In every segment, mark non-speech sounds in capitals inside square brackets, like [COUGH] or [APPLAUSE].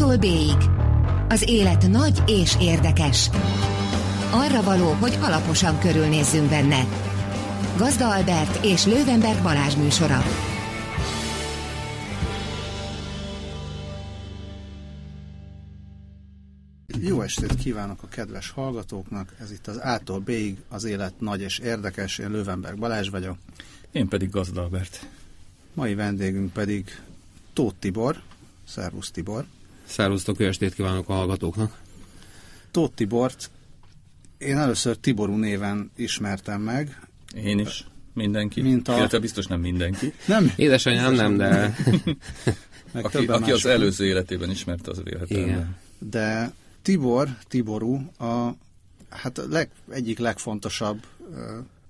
A-tól B-ig. Az élet nagy és érdekes. Arra való, hogy alaposan körülnézzünk benne. Gazda Albert és Lővenberg Balázs műsora. Jó estét kívánok a kedves hallgatóknak! Ez itt az A-tól B-ig az élet nagy és érdekes. Én Lővenberg Balázs vagyok. Én pedig Gazda Albert. Mai vendégünk pedig Tóth Tibor. Szervusz Tibor! Szervusztok, jó estét kívánok a hallgatóknak! Tóth Tibort én először Tiború néven ismertem meg. Én is. Mindenki. Mint a... Illetve biztos nem mindenki. Nem? Édesanyám nem, de... [LAUGHS] Meg aki aki az előző életében ismerte az véletlenül. De Tibor, Tiború a hát leg, egyik legfontosabb uh,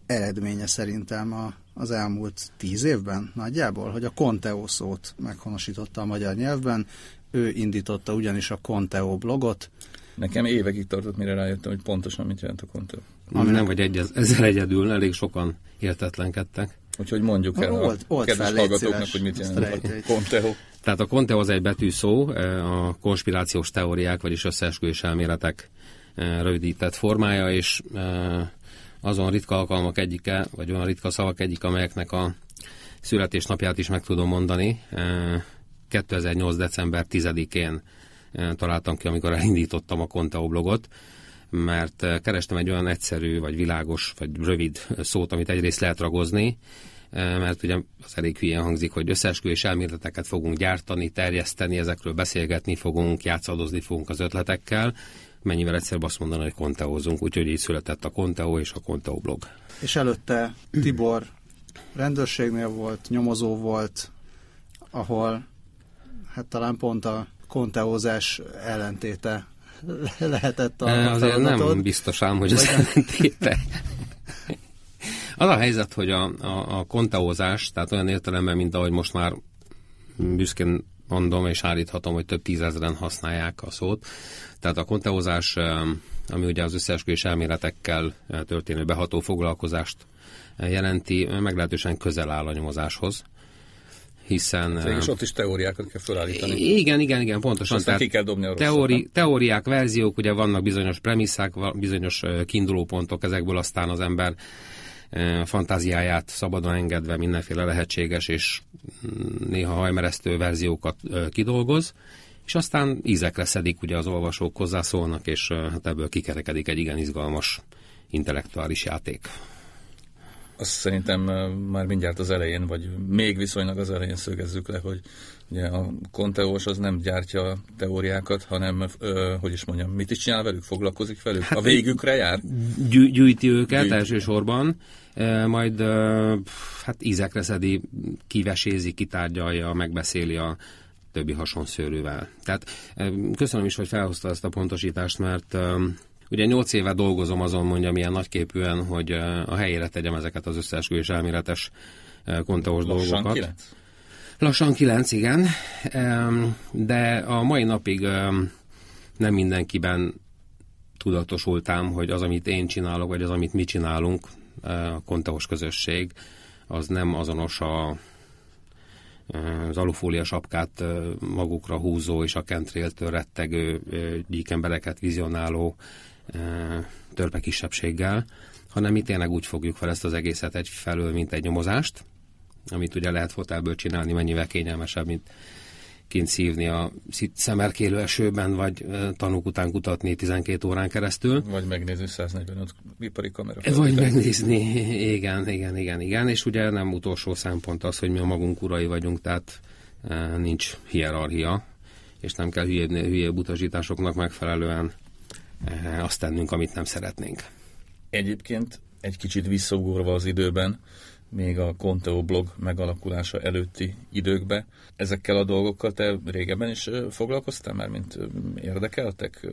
eredménye szerintem a, az elmúlt tíz évben nagyjából, hogy a Conteo szót meghonosította a magyar nyelvben. Ő indította ugyanis a Conteo blogot. Nekem évekig tartott, mire rájöttem, hogy pontosan mit jelent a Conteo. Ami nem vagy egy, ezzel egyedül, elég sokan értetlenkedtek. Úgyhogy mondjuk el old, a old kedves fel, hallgatóknak, hogy mit jelent a Conteo. Tehát a Conteo az egy betűszó, a konspirációs teóriák, vagyis összeesküvés elméletek rövidített formája, és azon ritka alkalmak egyike, vagy olyan ritka szavak egyik, amelyeknek a születésnapját is meg tudom mondani. 2008. december 10-én találtam ki, amikor elindítottam a Conteo blogot, mert kerestem egy olyan egyszerű, vagy világos, vagy rövid szót, amit egyrészt lehet ragozni, mert ugye az elég hülyén hangzik, hogy összeesküvés elméleteket fogunk gyártani, terjeszteni, ezekről beszélgetni fogunk, játszadozni fogunk az ötletekkel, mennyivel egyszerűbb azt mondani, hogy konteózunk, úgyhogy így született a Conteo és a Conteo blog. És előtte Tibor rendőrségnél volt, nyomozó volt, ahol hát talán pont a konteózás ellentéte [LAUGHS] lehetett a e, Azért nem biztos ám, hogy az ellentéte. Az a helyzet, hogy a, a, a konteózás, tehát olyan értelemben, mint ahogy most már büszkén mondom és állíthatom, hogy több tízezeren használják a szót. Tehát a konteózás, ami ugye az összeesküvés elméletekkel történő beható foglalkozást jelenti, meglehetősen közel áll a nyomozáshoz hiszen... És ott is teóriákat kell felállítani. Igen, igen, igen, pontosan. Aztán ki kell dobni a teóri, teóriák, verziók, ugye vannak bizonyos premisszák, bizonyos kiindulópontok, ezekből aztán az ember fantáziáját szabadon engedve mindenféle lehetséges és mm, néha hajmeresztő verziókat kidolgoz, és aztán ízekre szedik, ugye az olvasók hozzászólnak, és hát ebből kikerekedik egy igen izgalmas intellektuális játék. Azt szerintem már mindjárt az elején, vagy még viszonylag az elején szögezzük le, hogy ugye a konteós az nem gyártja teóriákat, hanem, ö, hogy is mondjam, mit is csinál velük, foglalkozik velük? Hát, a végükre jár? Gyű, gyűjti őket gyűjti. elsősorban, majd hát ízekre szedi, kivesézi, kitárgyalja, megbeszéli a többi hasonszőrűvel. Tehát köszönöm is, hogy felhozta ezt a pontosítást, mert ugye nyolc éve dolgozom azon, mondjam ilyen nagyképűen, hogy a helyére tegyem ezeket az összeesküvés elméletes konteós dolgokat. Kilenc? Lassan kilenc, igen. De a mai napig nem mindenkiben tudatosultám, hogy az, amit én csinálok, vagy az, amit mi csinálunk, a konteós közösség, az nem azonos a az alufólia sapkát magukra húzó és a kentréltől rettegő gyíkembereket vizionáló törpe kisebbséggel, hanem mi tényleg úgy fogjuk fel ezt az egészet egy felől, mint egy nyomozást, amit ugye lehet fotelből csinálni, mennyivel kényelmesebb, mint kint szívni a szemerkélő esőben, vagy tanúk után kutatni 12 órán keresztül. Vagy megnézni 145 ipari kamera. Vagy megnézni, [LAUGHS] igen, igen, igen, igen, és ugye nem utolsó szempont az, hogy mi a magunk urai vagyunk, tehát nincs hierarchia, és nem kell hülye, hülye utasításoknak megfelelően azt tennünk, amit nem szeretnénk. Egyébként egy kicsit visszaugorva az időben, még a Conteo blog megalakulása előtti időkbe. Ezekkel a dolgokkal te régebben is foglalkoztál már, mint érdekeltek?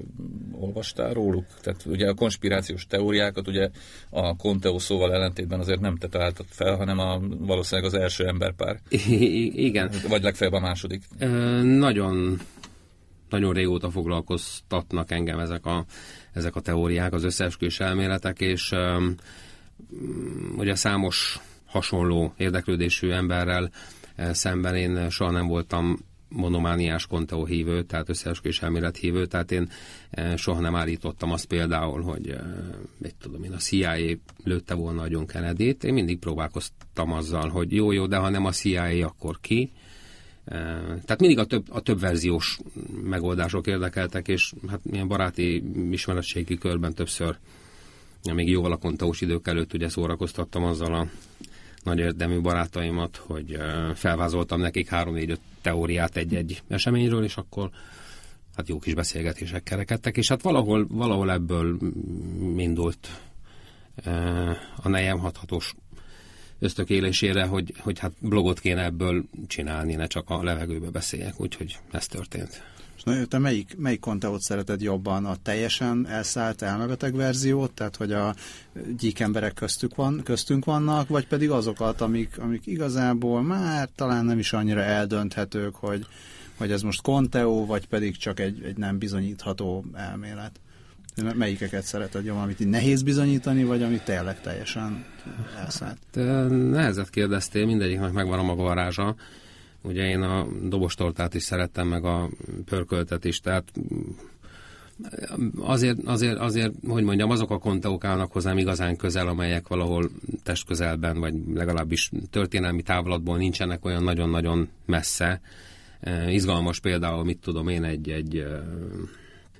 Olvastál róluk? Tehát ugye a konspirációs teóriákat ugye a Conteo szóval ellentétben azért nem te találtad fel, hanem a, valószínűleg az első emberpár. [LAUGHS] I- igen. Vagy legfeljebb a második. Ö, nagyon nagyon régóta foglalkoztatnak engem ezek a, ezek a teóriák, az összeesküvés elméletek, és um, ugye számos hasonló érdeklődésű emberrel szemben én soha nem voltam monomániás Conteo hívő, tehát összeesküvés elmélet hívő, tehát én soha nem állítottam azt például, hogy mit tudom én, a CIA lőtte volna a kennedy -t. Én mindig próbálkoztam azzal, hogy jó, jó, de ha nem a CIA, akkor ki? Tehát mindig a több, a több verziós megoldások érdekeltek, és hát milyen baráti ismeretségi körben többször, még jóval a kontaós idők előtt ugye szórakoztattam azzal a nagy érdemű barátaimat, hogy felvázoltam nekik három-négy-öt teóriát egy-egy eseményről, és akkor hát jó kis beszélgetések kerekedtek, és hát valahol, valahol ebből indult a nejem hathatós ösztökélésére, hogy, hogy hát blogot kéne ebből csinálni, ne csak a levegőbe beszéljek, úgyhogy ez történt. És te melyik, melyik konteót szereted jobban? A teljesen elszállt elmebeteg verziót, tehát hogy a gyík emberek köztük van, köztünk vannak, vagy pedig azokat, amik, amik igazából már talán nem is annyira eldönthetők, hogy, hogy ez most konteó, vagy pedig csak egy, egy nem bizonyítható elmélet? Melyikeket szereted jobban, amit így nehéz bizonyítani, vagy amit tényleg teljesen elszállt? Te nehezet kérdeztél, mindegyiknek megvan a maga varázsa. Ugye én a dobostortát is szerettem, meg a pörköltet is, tehát azért, azért, azért, hogy mondjam, azok a konteók állnak hozzám igazán közel, amelyek valahol testközelben, vagy legalábbis történelmi távlatból nincsenek olyan nagyon-nagyon messze. Izgalmas például, mit tudom én, egy, egy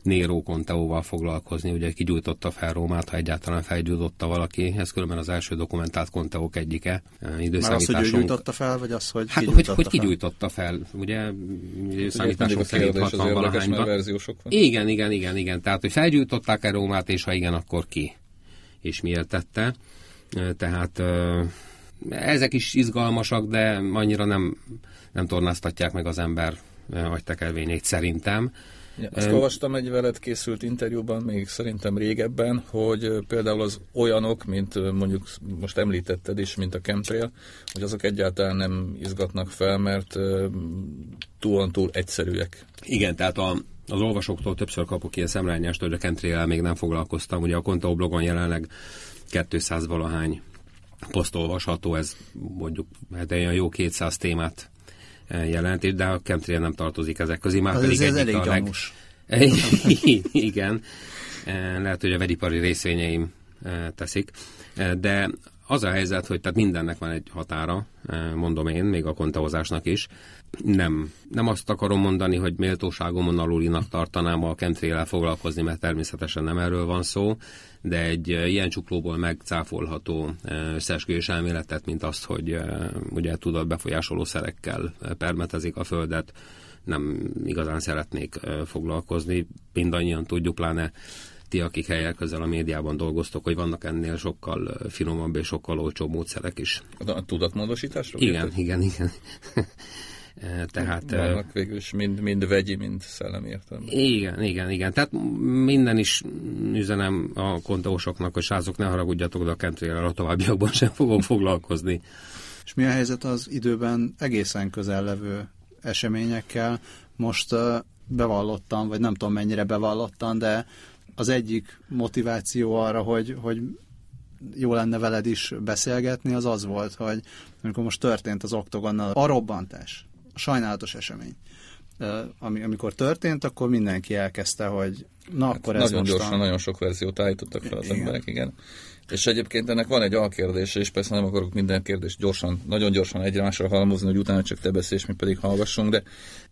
Nero Conteóval foglalkozni, ugye kigyújtotta fel Rómát, ha egyáltalán felgyújtotta valaki. Ez különben az első dokumentált Conteók egyike. Már az, hogy ő gyújtotta fel, vagy az, hogy hát, hogy, hogy kigyújtotta fel, ugye időszámításunk szerint 60 valahányban. Igen, igen, igen, igen. Tehát, hogy felgyújtották-e Rómát, és ha igen, akkor ki? És miért tette? Tehát ezek is izgalmasak, de annyira nem, nem tornáztatják meg az ember agytekelvényét szerintem. Ja, olvastam egy veled készült interjúban, még szerintem régebben, hogy például az olyanok, mint mondjuk most említetted is, mint a chemtrail, hogy azok egyáltalán nem izgatnak fel, mert túl túl egyszerűek. Igen, tehát a, az olvasóktól többször kapok ilyen szemrányást, hogy a chemtrail még nem foglalkoztam. Ugye a Contao blogon jelenleg 200 valahány poszt olvasható, ez mondjuk hát egy jó 200 témát jelent, de a chemtrail nem tartozik ezek közé, már pedig ez elég a leg... [LAUGHS] Igen, lehet, hogy a veripari részvényeim teszik, de az a helyzet, hogy tehát mindennek van egy határa, mondom én, még a kontaozásnak is. Nem, nem azt akarom mondani, hogy méltóságomon alulinak tartanám a chemtrail foglalkozni, mert természetesen nem erről van szó, de egy ilyen csuklóból megcáfolható összeesküvés elméletet, mint azt, hogy ugye tudod befolyásoló szerekkel permetezik a Földet, nem igazán szeretnék foglalkozni. Mindannyian tudjuk, pláne ti, akik helyek közel a médiában dolgoztok, hogy vannak ennél sokkal finomabb és sokkal olcsóbb módszerek is. A tudatmódosításról? Igen, érted? igen, igen. [LAUGHS] Tehát, Vannak végül is mind, mind vegyi, mind szellemi értelme. Igen, igen, igen. Tehát minden is üzenem a kontósoknak, hogy sázok, ne haragudjatok, de a kentrélel a továbbiakban sem fogok foglalkozni. És mi a helyzet az időben egészen közel levő eseményekkel? Most bevallottam, vagy nem tudom mennyire bevallottam, de az egyik motiváció arra, hogy, hogy jó lenne veled is beszélgetni, az az volt, hogy amikor most történt az oktogonnal a robbantás, a sajnálatos esemény, ami, amikor történt, akkor mindenki elkezdte, hogy na hát akkor ez Nagyon gyorsan, a... nagyon sok verziót állítottak fel az igen. emberek, igen. És egyébként ennek van egy alkérdése, és persze nem akarok minden kérdést gyorsan, nagyon gyorsan egymásra halmozni, hogy utána csak te beszélsz, mi pedig hallgassunk, de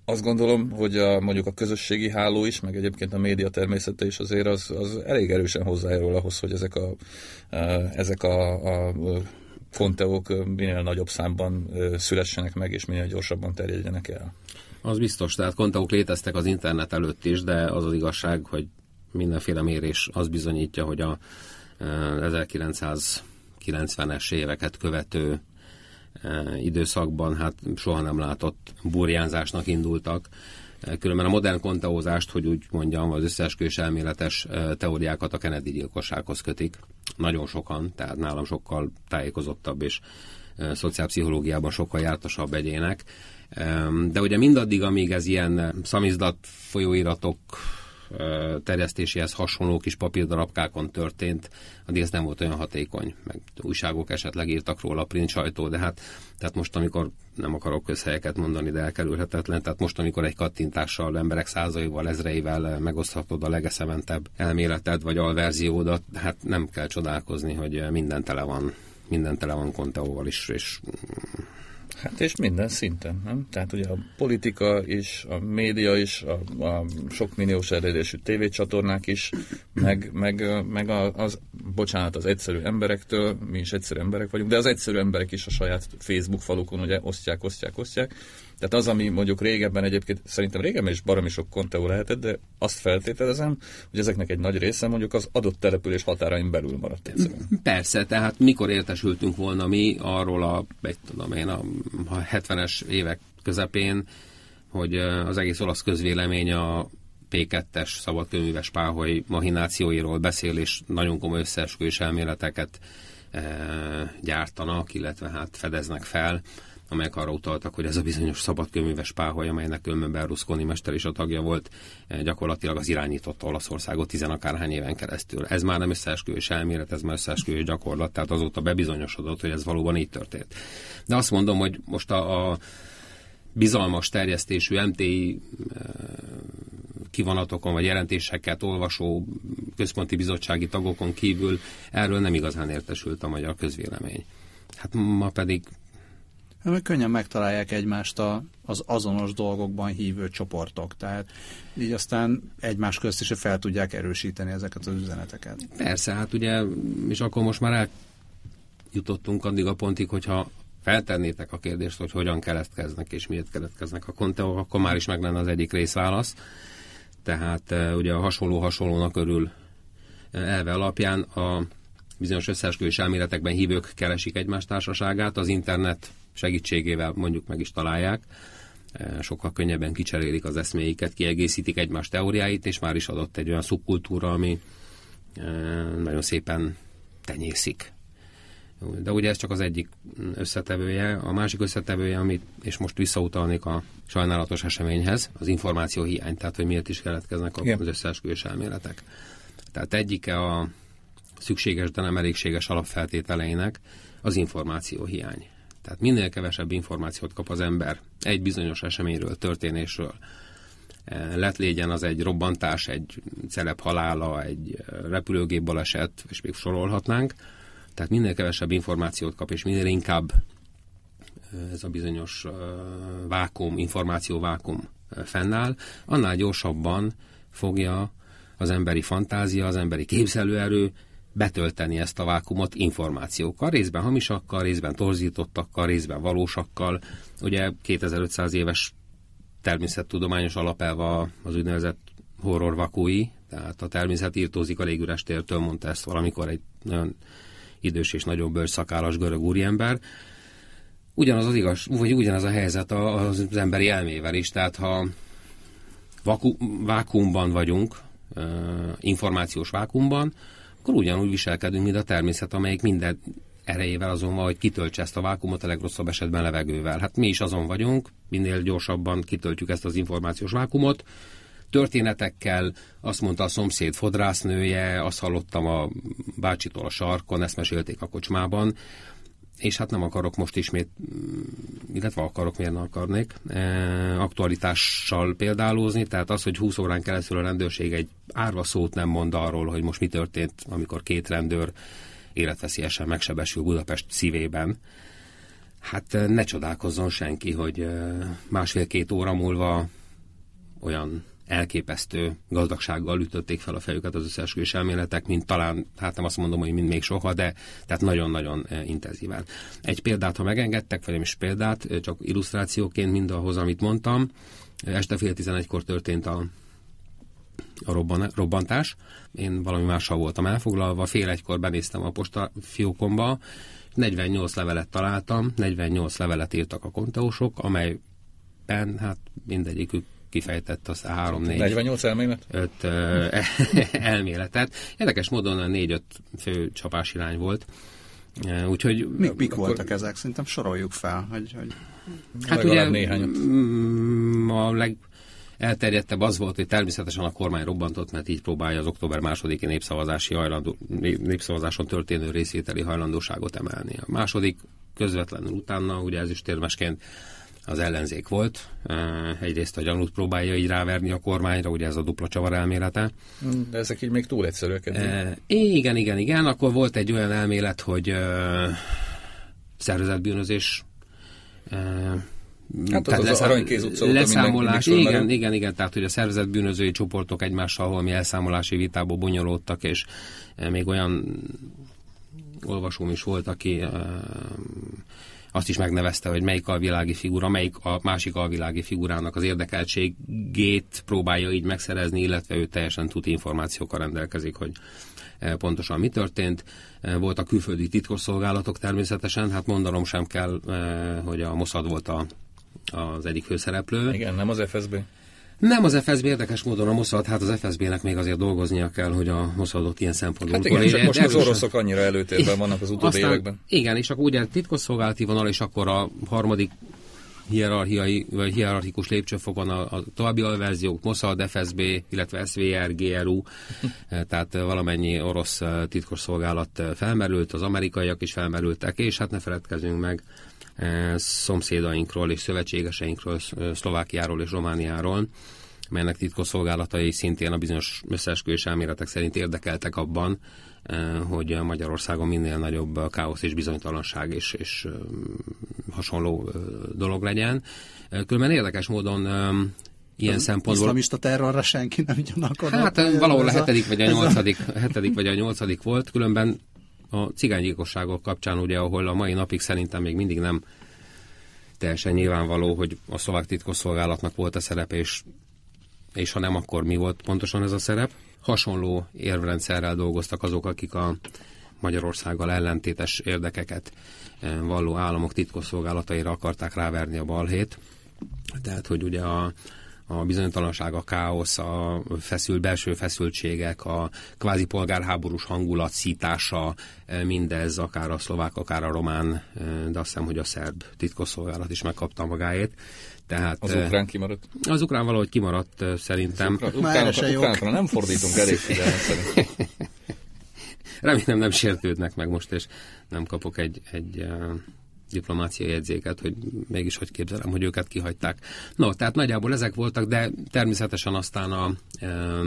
azt gondolom, hogy a, mondjuk a közösségi háló is, meg egyébként a média természete is azért az, az elég erősen hozzájárul ahhoz, hogy ezek a, ezek a, a konteók minél nagyobb számban szülessenek meg, és minél gyorsabban terjedjenek el. Az biztos, tehát konteók léteztek az internet előtt is, de az az igazság, hogy mindenféle mérés az bizonyítja, hogy a 1990-es éveket követő időszakban hát soha nem látott burjánzásnak indultak. Különben a modern konteózást, hogy úgy mondjam, az összeesküvés elméletes teóriákat a Kennedy gyilkossághoz kötik. Nagyon sokan, tehát nálam sokkal tájékozottabb és szociálpszichológiában sokkal jártasabb egyének. De ugye mindaddig, amíg ez ilyen szamizdat folyóiratok terjesztéséhez hasonló kis papírdarabkákon történt, addig ez nem volt olyan hatékony, meg újságok esetleg írtak róla a print sajtó, de hát tehát most, amikor nem akarok közhelyeket mondani, de elkerülhetetlen, tehát most, amikor egy kattintással, emberek százaival, ezreivel megoszthatod a legeszementebb elméleted, vagy alverziódat, hát nem kell csodálkozni, hogy minden tele van minden tele van konteóval is, és Hát és minden szinten, nem? Tehát ugye a politika is, a média is, a, a sok milliós elérésű tévécsatornák is, meg, meg, meg az, bocsánat, az egyszerű emberektől, mi is egyszerű emberek vagyunk, de az egyszerű emberek is a saját Facebook falukon ugye osztják, osztják, osztják, tehát az, ami mondjuk régebben egyébként, szerintem régebben is baromi sok konteó lehetett, de azt feltételezem, hogy ezeknek egy nagy része mondjuk az adott település határain belül maradt egyszerűen. Persze, tehát mikor értesültünk volna mi arról a, egy, tudom én, a, a 70-es évek közepén, hogy az egész olasz közvélemény a P2-es szabadkőműves páholy mahinációiról beszél, és nagyon komoly összeesküvés elméleteket e, gyártanak, illetve hát fedeznek fel amelyek arra utaltak, hogy ez a bizonyos szabadkőműves páholy, amelynek különben Berlusconi mester is a tagja volt, eh, gyakorlatilag az irányította Olaszországot tizenakárhány éven keresztül. Ez már nem összeesküvés elmélet, ez már összeesküvés gyakorlat, tehát azóta bebizonyosodott, hogy ez valóban így történt. De azt mondom, hogy most a, a bizalmas terjesztésű MTI eh, kivonatokon vagy jelentéseket olvasó központi bizottsági tagokon kívül erről nem igazán értesült a magyar közvélemény. Hát ma pedig mert könnyen megtalálják egymást a, az azonos dolgokban hívő csoportok, tehát így aztán egymás közt is fel tudják erősíteni ezeket az üzeneteket. Persze, hát ugye, és akkor most már eljutottunk addig a pontig, hogyha feltennétek a kérdést, hogy hogyan keletkeznek és miért keletkeznek a konteók, akkor már is meg lenne az egyik részválasz. Tehát e, ugye a hasonló hasonlónak örül e, elve alapján a bizonyos összeesküvés elméletekben hívők keresik egymás társaságát, az internet segítségével mondjuk meg is találják, e, sokkal könnyebben kicserélik az eszméiket, kiegészítik egymás teóriáit, és már is adott egy olyan szubkultúra, ami e, nagyon szépen tenyészik. De ugye ez csak az egyik összetevője. A másik összetevője, amit, és most visszautalnék a sajnálatos eseményhez, az információ hiány, tehát hogy miért is keletkeznek Igen. az összeesküvés elméletek. Tehát egyike a szükséges, de nem elégséges alapfeltételeinek az információ hiány. Tehát minél kevesebb információt kap az ember egy bizonyos eseményről, történésről, e, lett légyen az egy robbantás, egy celeb halála, egy repülőgép baleset, és még sorolhatnánk. Tehát minél kevesebb információt kap, és minél inkább e, ez a bizonyos e, vákum, információ vákum fennáll, annál gyorsabban fogja az emberi fantázia, az emberi képzelőerő betölteni ezt a vákumot információkkal, részben hamisakkal, részben torzítottakkal, részben valósakkal. Ugye 2500 éves természettudományos alapelva az úgynevezett horror vakúi, tehát a természet írtózik a légüres tértől, mondta ezt valamikor egy nagyon idős és nagyon bölcs szakállas görög úriember. Ugyanaz az igaz, vagy ugyanaz a helyzet az emberi elmével is, tehát ha vaku, vákumban vagyunk, információs vákumban, akkor ugyanúgy viselkedünk, mint a természet, amelyik minden erejével azon van, hogy kitöltse ezt a vákumot, a legrosszabb esetben levegővel. Hát mi is azon vagyunk, minél gyorsabban kitöltjük ezt az információs vákumot, történetekkel, azt mondta a szomszéd fodrásznője, azt hallottam a bácsitól a sarkon, ezt mesélték a kocsmában, és hát nem akarok most ismét, mm, illetve akarok, miért nem akarnék, e, aktualitással példálózni, tehát az, hogy 20 órán keresztül a rendőrség egy árva szót nem mond arról, hogy most mi történt, amikor két rendőr életveszélyesen megsebesül Budapest szívében. Hát e, ne csodálkozzon senki, hogy e, másfél-két óra múlva olyan elképesztő gazdagsággal ütötték fel a fejüket az összeesküvés elméletek, mint talán, hát nem azt mondom, hogy mind még soha, de tehát nagyon-nagyon eh, intenzíven. Egy példát, ha megengedtek, vagy nem is példát, eh, csak illusztrációként mindahhoz, amit mondtam. Este fél tizenegykor történt a, a robban, robbantás. Én valami mással voltam elfoglalva, fél egykor benéztem a posta fiókomba, 48 levelet találtam, 48 levelet írtak a konteósok, amelyben hát mindegyikük kifejtett az 3-4 48 elmélet? 5 [LAUGHS] elméletet. Érdekes módon a 4-5 fő csapásirány volt. Úgyhogy... Mik, mik akkor... voltak ezek? Szerintem soroljuk fel, hogy... hogy... Hát ugye néhány. Mm, a leg elterjedtebb az volt, hogy természetesen a kormány robbantott, mert így próbálja az október másodiki népszavazási hajlandó, népszavazáson történő részvételi hajlandóságot emelni. A második közvetlenül utána, ugye ez is térmesként az ellenzék volt. Egyrészt a gyanút próbálja így ráverni a kormányra, ugye ez a dupla csavar elmélete. De ezek így még túl egyszerűek. E, igen, igen, igen. Akkor volt egy olyan elmélet, hogy szervezetbűnözés Hát tehát az, leszám, Aranykéz utca leszámolás, igen, igen, igen, igen, tehát hogy a szervezett bűnözői csoportok egymással holmi elszámolási vitából bonyolódtak, és még olyan olvasóm is volt, aki azt is megnevezte, hogy melyik alvilági figura, melyik a másik alvilági figurának az érdekeltségét próbálja így megszerezni, illetve ő teljesen tud információkkal rendelkezik, hogy pontosan mi történt. Volt a külföldi titkosszolgálatok természetesen, hát mondanom sem kell, hogy a Mossad volt a, az egyik főszereplő. Igen, nem az FSB. Nem az FSB, érdekes módon a Mossad, hát az FSB-nek még azért dolgoznia kell, hogy a Mossadot ilyen szempontból... Hát igen, csak most az oroszok annyira előtérben vannak az utóbbi Aztán, években. Igen, és akkor ugye titkosszolgálati vonal, és akkor a harmadik hierarchiai, vagy hierarchikus lépcsőfokon a, a további alverziók, Mossad, FSB, illetve SVR, GRU, [LAUGHS] tehát valamennyi orosz titkosszolgálat felmerült, az amerikaiak is felmerültek, és hát ne feledkezzünk meg szomszédainkról és szövetségeseinkről, Szlovákiáról és Romániáról, melynek titkosszolgálatai szintén a bizonyos összeesküvés elméletek szerint érdekeltek abban, hogy Magyarországon minél nagyobb káosz és bizonytalanság és, és hasonló dolog legyen. Különben érdekes módon ilyen szempontból... Iszlamista terrorra senki nem gyanakodott. Hát valahol a hetedik vagy a nyolcadik, hetedik vagy a nyolcadik volt, különben a cigánygyilkosságok kapcsán, ugye, ahol a mai napig szerintem még mindig nem teljesen nyilvánvaló, hogy a szlovák titkosszolgálatnak volt a szerepe, és, és ha nem, akkor mi volt pontosan ez a szerep. Hasonló érvrendszerrel dolgoztak azok, akik a Magyarországgal ellentétes érdekeket eh, valló államok titkosszolgálataira akarták ráverni a balhét. Tehát, hogy ugye a, a bizonytalanság, a káosz, a feszült belső feszültségek, a kvázi polgárháborús hangulat szítása, e, mindez akár a szlovák, akár a román, e, de azt hiszem, hogy a szerb titkosszolgálat is megkapta magáét. Tehát, az e, ukrán kimaradt? Az ukrán valahogy kimaradt szerintem. Az ukrán, ukrán, nem fordítunk elég figyelmet szerintem. [LAUGHS] Remélem nem sértődnek meg most, és nem kapok egy, egy diplomáciai jegyzéket, hogy mégis hogy képzelem, hogy őket kihagyták. No, tehát nagyjából ezek voltak, de természetesen aztán a e,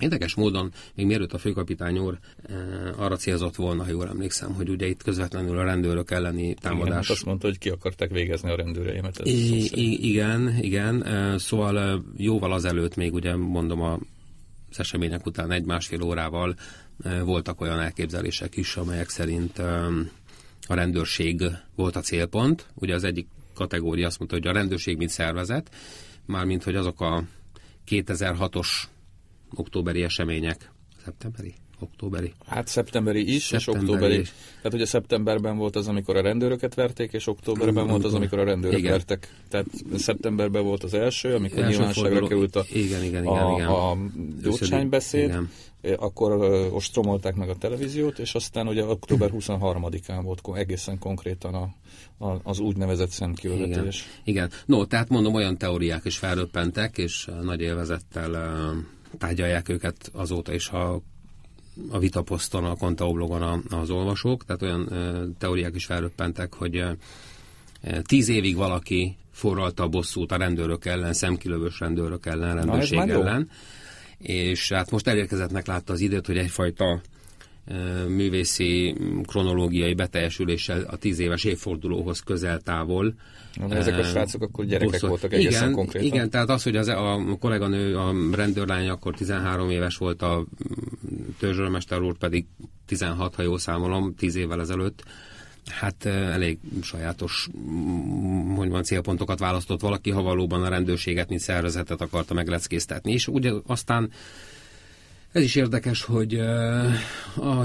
Érdekes módon, még mielőtt a főkapitány úr e, arra célzott volna, ha jól emlékszem, hogy ugye itt közvetlenül a rendőrök elleni támadás. Igen, hát azt mondta, hogy ki akarták végezni a rendőreimet. I- igen, igen. E, szóval e, jóval azelőtt még ugye mondom a az események után egy-másfél órával voltak olyan elképzelések is, amelyek szerint a rendőrség volt a célpont. Ugye az egyik kategória azt mondta, hogy a rendőrség mint szervezet, mármint hogy azok a 2006-os októberi események, szeptemberi? Októberi. Hát szeptemberi is, szeptemberi és októberi. Is. Tehát ugye szeptemberben volt az, amikor a rendőröket verték, és októberben volt az, amikor a rendőrök igen. vertek. Tehát szeptemberben volt az első, amikor első nyilvánosságra forduló. került a, igen, igen, igen, a, igen. a gyógysánybeszéd. Igen akkor uh, ostromolták meg a televíziót, és aztán ugye október 23-án volt egészen konkrétan a, a, az úgynevezett szemkiövetés. Igen. Igen. No, tehát mondom, olyan teóriák is felröppentek, és nagy élvezettel tárgyalják őket azóta is, ha a vitaposzton, a kontaoblogon az olvasók, tehát olyan teóriák is felröppentek, hogy tíz évig valaki forralta a bosszút a rendőrök ellen, szemkilövős rendőrök ellen, rendőrség Na, ellen. És hát most elérkezettnek látta az időt, hogy egyfajta művészi kronológiai beteljesüléssel a tíz éves évfordulóhoz közel távol. Na, ezek a srácok akkor gyerekek bosszú. voltak egészen igen, konkrétan. Igen, tehát az, hogy az, a kolléganő, a rendőrlány akkor 13 éves volt, a törzsölmester úr pedig 16, ha jól számolom, 10 évvel ezelőtt hát elég sajátos hogy van, célpontokat választott valaki, ha valóban a rendőrséget, mint szervezetet akarta megleckéztetni. És ugye aztán ez is érdekes, hogy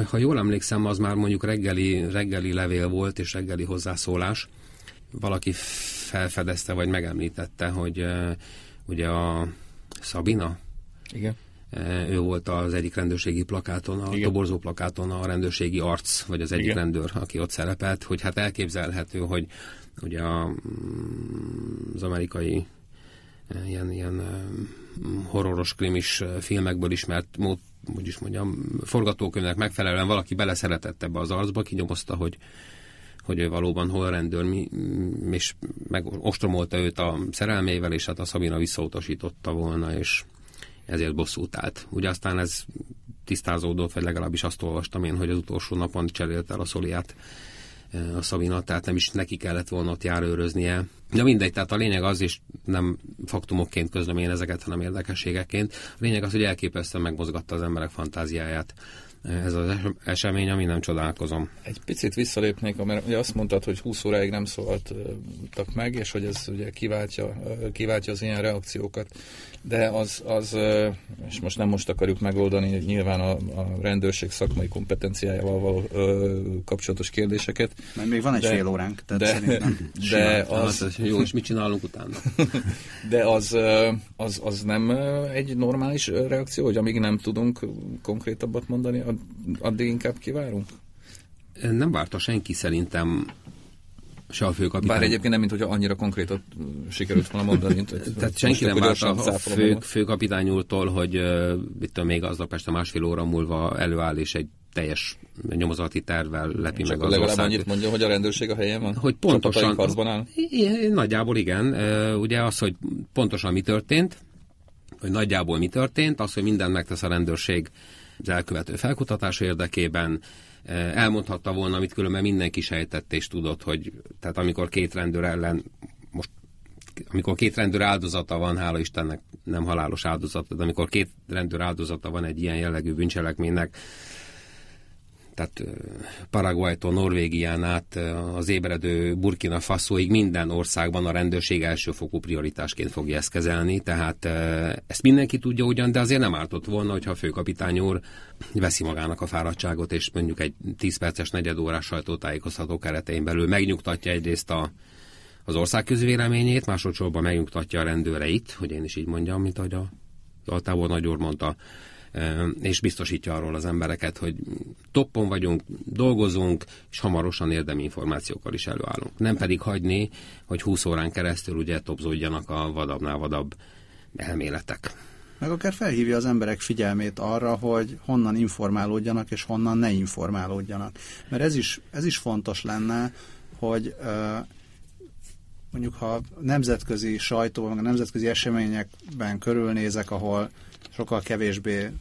ha jól emlékszem, az már mondjuk reggeli, reggeli levél volt, és reggeli hozzászólás. Valaki felfedezte, vagy megemlítette, hogy ugye a Szabina, Igen. Ő volt az egyik rendőrségi plakáton, a Igen. toborzó plakáton a rendőrségi arc, vagy az egyik Igen. rendőr, aki ott szerepelt, hogy hát elképzelhető, hogy ugye a, mm, az amerikai ilyen, ilyen horroros krimis filmekből ismert mód, hogy is mondjam, forgatókönyvnek megfelelően valaki beleszeretett ebbe az arcba, kinyomozta, hogy hogy ő valóban hol rendőr, és meg ostromolta őt a szerelmével, és hát a Szabina visszautasította volna, és ezért bosszút állt. Ugye aztán ez tisztázódott, vagy legalábbis azt olvastam én, hogy az utolsó napon cserélte el a szoliát a Szabina, tehát nem is neki kellett volna ott járőröznie. De mindegy, tehát a lényeg az, és nem faktumokként közlöm én ezeket, hanem érdekességeként. A lényeg az, hogy elképesztően megmozgatta az emberek fantáziáját ez az esemény, ami nem csodálkozom. Egy picit visszalépnék, mert ugye azt mondtad, hogy 20 óráig nem szóltak meg, és hogy ez ugye kiváltja, kiváltja az ilyen reakciókat. De az, az, és most nem most akarjuk megoldani nyilván a, a rendőrség szakmai kompetenciájával való ö, kapcsolatos kérdéseket. Mert még van egy de, fél óránk, tehát de, szerintem de az, az, jó, és mit csinálunk utána? [LAUGHS] De az, az, az nem egy normális reakció, hogy amíg nem tudunk konkrétabbat mondani, addig inkább kivárunk? Nem várta senki szerintem se a főkapitány. Bár egyébként nem, mint hogyha annyira konkrétat sikerült volna mondani. Mint, hogy Tehát senki nem várta a fő, főkapitány úrtól, hogy itt még aznap este másfél óra múlva előáll és egy teljes nyomozati tervvel lepi és meg az legalább ország. annyit mondja, hogy a rendőrség a helyen van? Hogy pontosan, harcban áll? Nagyjából igen. Ugye az, hogy pontosan mi történt, hogy nagyjából mi történt, az, hogy mindent megtesz a rendőrség az elkövető felkutatása érdekében, elmondhatta volna, amit különben mindenki sejtett és tudott, hogy tehát amikor két rendőr ellen most amikor két rendőr áldozata van, hála Istennek nem halálos áldozata, de amikor két rendőr áldozata van egy ilyen jellegű bűncselekménynek, tehát Paraguaytól Norvégián át az ébredő Burkina Fasoig minden országban a rendőrség elsőfokú prioritásként fogja ezt kezelni, tehát ezt mindenki tudja ugyan, de azért nem ártott volna, hogyha a főkapitány úr veszi magának a fáradtságot, és mondjuk egy 10 perces, negyedórás sajtótájékoztató keretein belül megnyugtatja egyrészt a, az ország közvéleményét, másodszorban megnyugtatja a rendőreit, hogy én is így mondjam, mint ahogy a Altából Nagy úr mondta, és biztosítja arról az embereket, hogy toppon vagyunk, dolgozunk, és hamarosan érdemi információkkal is előállunk. Nem pedig hagyni, hogy 20 órán keresztül ugye topzódjanak a vadabbnál vadabb elméletek. Meg akár felhívja az emberek figyelmét arra, hogy honnan informálódjanak, és honnan ne informálódjanak. Mert ez is, ez is fontos lenne, hogy mondjuk ha nemzetközi sajtó, a nemzetközi eseményekben körülnézek, ahol sokkal kevésbé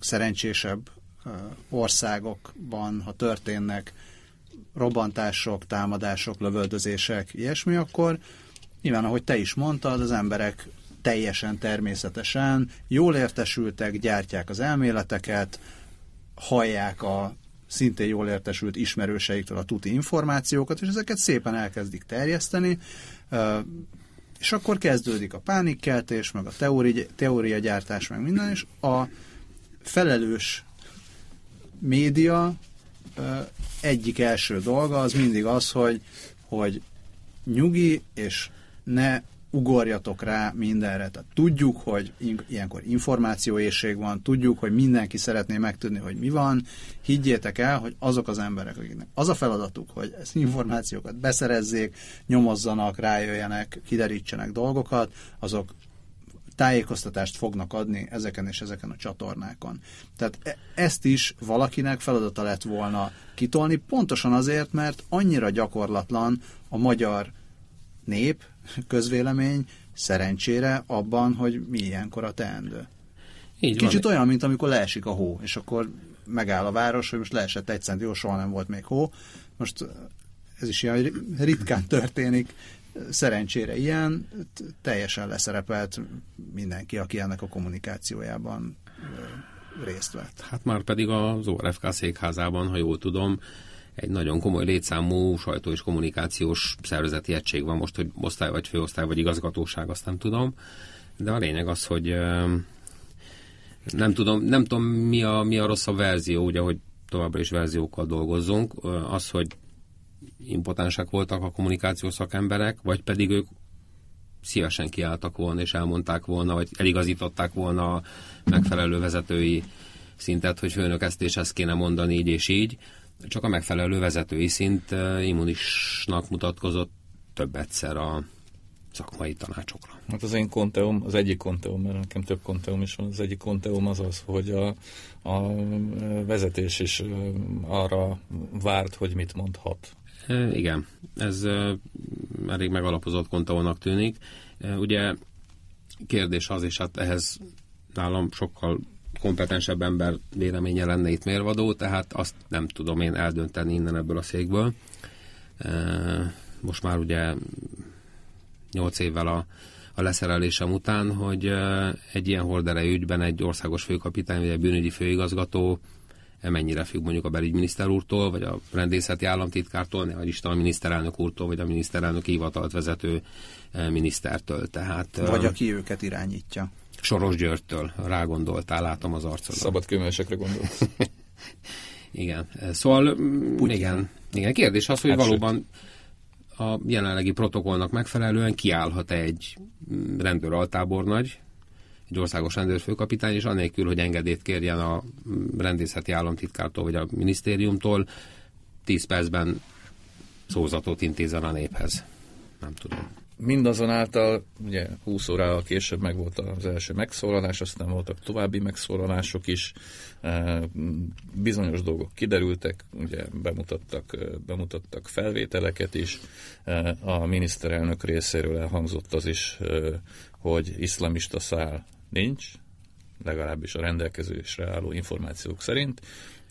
szerencsésebb országokban, ha történnek robbantások, támadások, lövöldözések, ilyesmi, akkor nyilván, ahogy te is mondtad, az emberek teljesen természetesen jól értesültek, gyártják az elméleteket, hallják a szintén jól értesült ismerőseiktől a tuti információkat, és ezeket szépen elkezdik terjeszteni, és akkor kezdődik a pánikkeltés, meg a teóri, teóriagyártás, meg minden, és a felelős média egyik első dolga az mindig az, hogy, hogy nyugi, és ne ugorjatok rá mindenre. Tehát tudjuk, hogy ilyenkor információészség van, tudjuk, hogy mindenki szeretné megtudni, hogy mi van. Higgyétek el, hogy azok az emberek, akiknek az a feladatuk, hogy ezt információkat beszerezzék, nyomozzanak, rájöjjenek, kiderítsenek dolgokat, azok tájékoztatást fognak adni ezeken és ezeken a csatornákon. Tehát e- ezt is valakinek feladata lett volna kitolni, pontosan azért, mert annyira gyakorlatlan a magyar nép, közvélemény szerencsére abban, hogy mi ilyenkor a teendő. Így Kicsit van. olyan, mint amikor leesik a hó, és akkor megáll a város, hogy most leesett egy cent, jó, soha nem volt még hó. Most ez is ilyen ritkán [LAUGHS] történik, szerencsére ilyen, teljesen leszerepelt mindenki, aki ennek a kommunikációjában részt vett. Hát már pedig az ORFK székházában, ha jól tudom, egy nagyon komoly létszámú sajtó és kommunikációs szervezeti egység van most, hogy osztály vagy főosztály vagy igazgatóság, azt nem tudom. De a lényeg az, hogy nem tudom, nem tudom mi a, mi a rosszabb verzió, ugye, hogy továbbra is verziókkal dolgozzunk, az, hogy impotensek voltak a kommunikációs szakemberek, vagy pedig ők szívesen kiálltak volna, és elmondták volna, vagy eligazították volna a megfelelő vezetői szintet, hogy főnök ezt és ezt kéne mondani így és így. Csak a megfelelő vezetői szint immunisnak mutatkozott több egyszer a szakmai tanácsokra. Hát az én konteum, az egyik konteum, mert nekem több konteum is van, az egyik konteum az az, hogy a, a vezetés is arra várt, hogy mit mondhat. E, igen, ez elég megalapozott konteónak tűnik. E, ugye kérdés az, és hát ehhez nálam sokkal kompetensebb ember véleménye lenne itt mérvadó, tehát azt nem tudom én eldönteni innen ebből a székből. Most már ugye nyolc évvel a, a leszerelésem után, hogy egy ilyen hordere ügyben egy országos főkapitány, vagy egy bűnügyi főigazgató mennyire függ mondjuk a belügyminiszter úrtól, vagy a rendészeti államtitkártól, ne vagy Isten a miniszterelnök úrtól, vagy a miniszterelnök hivatalt vezető minisztertől. Tehát, vagy aki őket irányítja. Soros Györgytől rágondoltál, látom az arcodon. Szabad kőművesekre gondolsz. [LAUGHS] igen. Szóval, Putyin. igen, igen. Kérdés az, hogy hát valóban a jelenlegi protokollnak megfelelően kiállhat egy rendőr altábornagy, egy országos rendőrfőkapitány, és anélkül, hogy engedélyt kérjen a rendészeti államtitkártól vagy a minisztériumtól, 10 percben szózatot intézen a néphez. Nem tudom. Mindazonáltal, ugye 20 órával később meg volt az első megszólalás, aztán voltak további megszólalások is, e, bizonyos dolgok kiderültek, ugye bemutattak, e, bemutattak felvételeket is, e, a miniszterelnök részéről elhangzott az is, hogy iszlamista szál nincs, legalábbis a rendelkezésre álló információk szerint.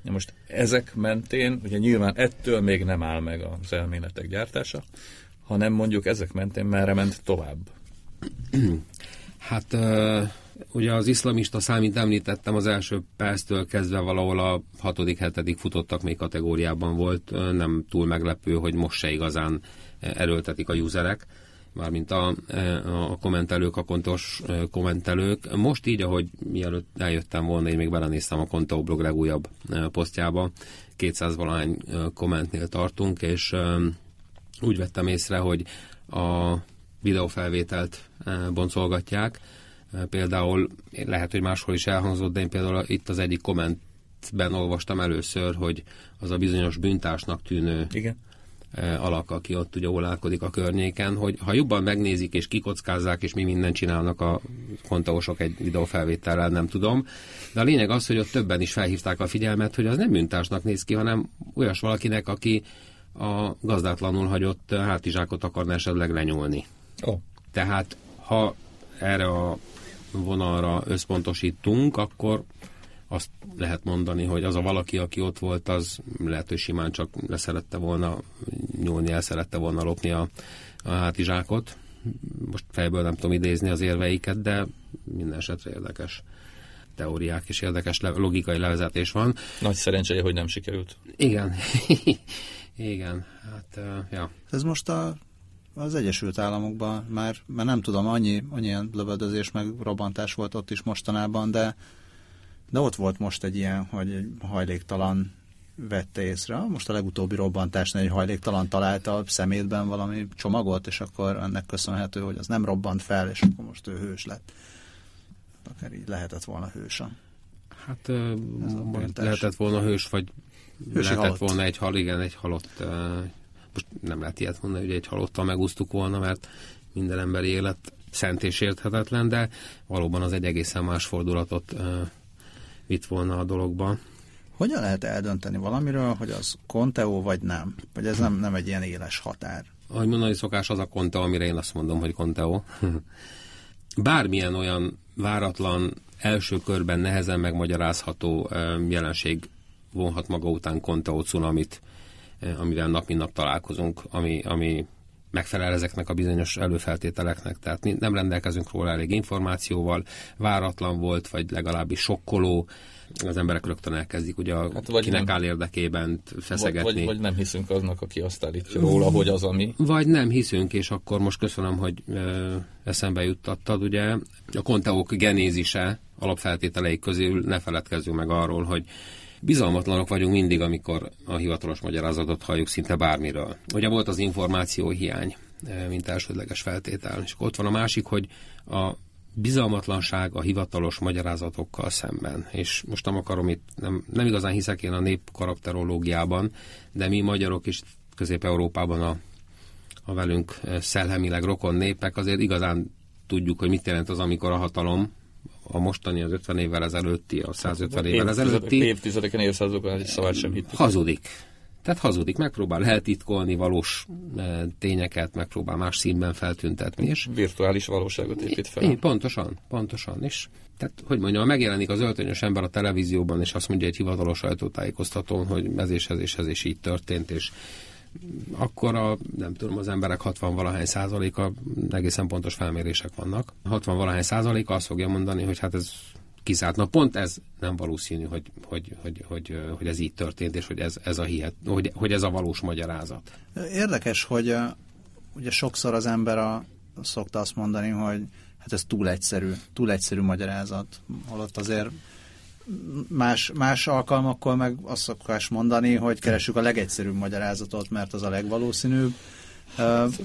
Most ezek mentén, ugye nyilván ettől még nem áll meg az elméletek gyártása, hanem mondjuk ezek mentén merre ment tovább? [CLEARS THROAT] Hát ugye az iszlamista számít említettem, az első perctől kezdve valahol a hatodik, hetedik futottak még kategóriában volt, nem túl meglepő, hogy most se igazán erőltetik a userek, mármint a, a kommentelők, a kontos kommentelők. Most így, ahogy mielőtt eljöttem volna, én még belenéztem a Kontó blog legújabb posztjába, 200 valahány kommentnél tartunk, és úgy vettem észre, hogy a videófelvételt eh, boncolgatják. Eh, például lehet, hogy máshol is elhangzott, de én például itt az egyik kommentben olvastam először, hogy az a bizonyos bűntársnak tűnő Igen eh, alak, aki ott ugye ólálkodik a környéken, hogy ha jobban megnézik és kikockázzák, és mi mindent csinálnak a kontaósok egy videófelvétellel, nem tudom. De a lényeg az, hogy ott többen is felhívták a figyelmet, hogy az nem bűntársnak néz ki, hanem olyas valakinek, aki a gazdátlanul hagyott hátizsákot akarna esetleg lenyúlni. Oh. Tehát, ha erre a vonalra összpontosítunk, akkor azt lehet mondani, hogy az a valaki, aki ott volt, az lehet, hogy simán csak leszerette volna nyúlni, el szerette volna lopni a, a hátizsákot. Most fejből nem tudom idézni az érveiket, de minden esetre érdekes teóriák és érdekes logikai levezetés van. Nagy szerencséje, hogy nem sikerült. Igen. [LAUGHS] Igen, hát, ja. Ez most a, az Egyesült Államokban már, már nem tudom, annyi, annyi ilyen lövöldözés meg robbantás volt ott is mostanában, de, de ott volt most egy ilyen, hogy egy hajléktalan vette észre. Most a legutóbbi robbantásnál egy hajléktalan találta a szemétben valami csomagot, és akkor ennek köszönhető, hogy az nem robbant fel, és akkor most ő hős lett. Akár így lehetett volna hős Hát lehetett volna hős, vagy Hősi lehetett halott. volna egy hal, igen, egy halott, most nem lehet ilyet mondani, hogy egy halottal megúsztuk volna, mert minden emberi élet szent és érthetetlen, de valóban az egy egészen más fordulatot vitt volna a dologba. Hogyan lehet eldönteni valamiről, hogy az konteó vagy nem? Vagy ez nem, nem egy ilyen éles határ? Ahogy mondani szokás, az a konteó, amire én azt mondom, hogy konteó. [LAUGHS] Bármilyen olyan váratlan, első körben nehezen megmagyarázható jelenség vonhat maga után Contao cunamit, eh, amivel nap mint nap találkozunk, ami, ami megfelel ezeknek a bizonyos előfeltételeknek. Tehát nem rendelkezünk róla elég információval, váratlan volt, vagy legalábbis sokkoló, az emberek rögtön elkezdik, ugye a, hát vagy kinek nem, áll érdekében feszegetni. Vagy, vagy nem hiszünk aznak, aki azt állítja róla, hogy az, ami... Vagy nem hiszünk, és akkor most köszönöm, hogy ö, eszembe juttattad, ugye a konteók genézise alapfeltételeik közül ne feledkezzünk meg arról, hogy Bizalmatlanok vagyunk mindig, amikor a hivatalos magyarázatot halljuk szinte bármiről. Ugye volt az információ hiány, e, mint elsődleges feltétel. És ott van a másik, hogy a bizalmatlanság a hivatalos magyarázatokkal szemben. És most nem akarom itt, nem, nem igazán hiszek én a nép karakterológiában, de mi magyarok is Közép-Európában a, a velünk szellemileg rokon népek, azért igazán tudjuk, hogy mit jelent az, amikor a hatalom, a mostani, az 50 évvel ezelőtti, a 150 évvel ezelőtti... Évtizedeken, évszázadokon egy szavát sem hittük. Hazudik. Tehát hazudik, megpróbál eltitkolni valós e, tényeket, megpróbál más színben feltüntetni. És Virtuális valóságot épít fel. Én, pontosan, pontosan. És tehát, hogy mondjam, megjelenik az öltönyös ember a televízióban, és azt mondja egy hivatalos sajtótájékoztatón, hogy ez és ez és ez és így történt, és akkor a, nem tudom, az emberek 60-valahány százaléka, egészen pontos felmérések vannak, 60-valahány százaléka azt fogja mondani, hogy hát ez kizárt. Na pont ez nem valószínű, hogy, hogy, hogy, hogy, hogy ez így történt, és hogy ez, ez a hihet, hogy, hogy ez a valós magyarázat. Érdekes, hogy ugye sokszor az ember a, szokta azt mondani, hogy hát ez túl egyszerű, túl egyszerű magyarázat, holott azért más, más alkalmakkor meg azt szokás mondani, hogy keressük a legegyszerűbb magyarázatot, mert az a legvalószínűbb.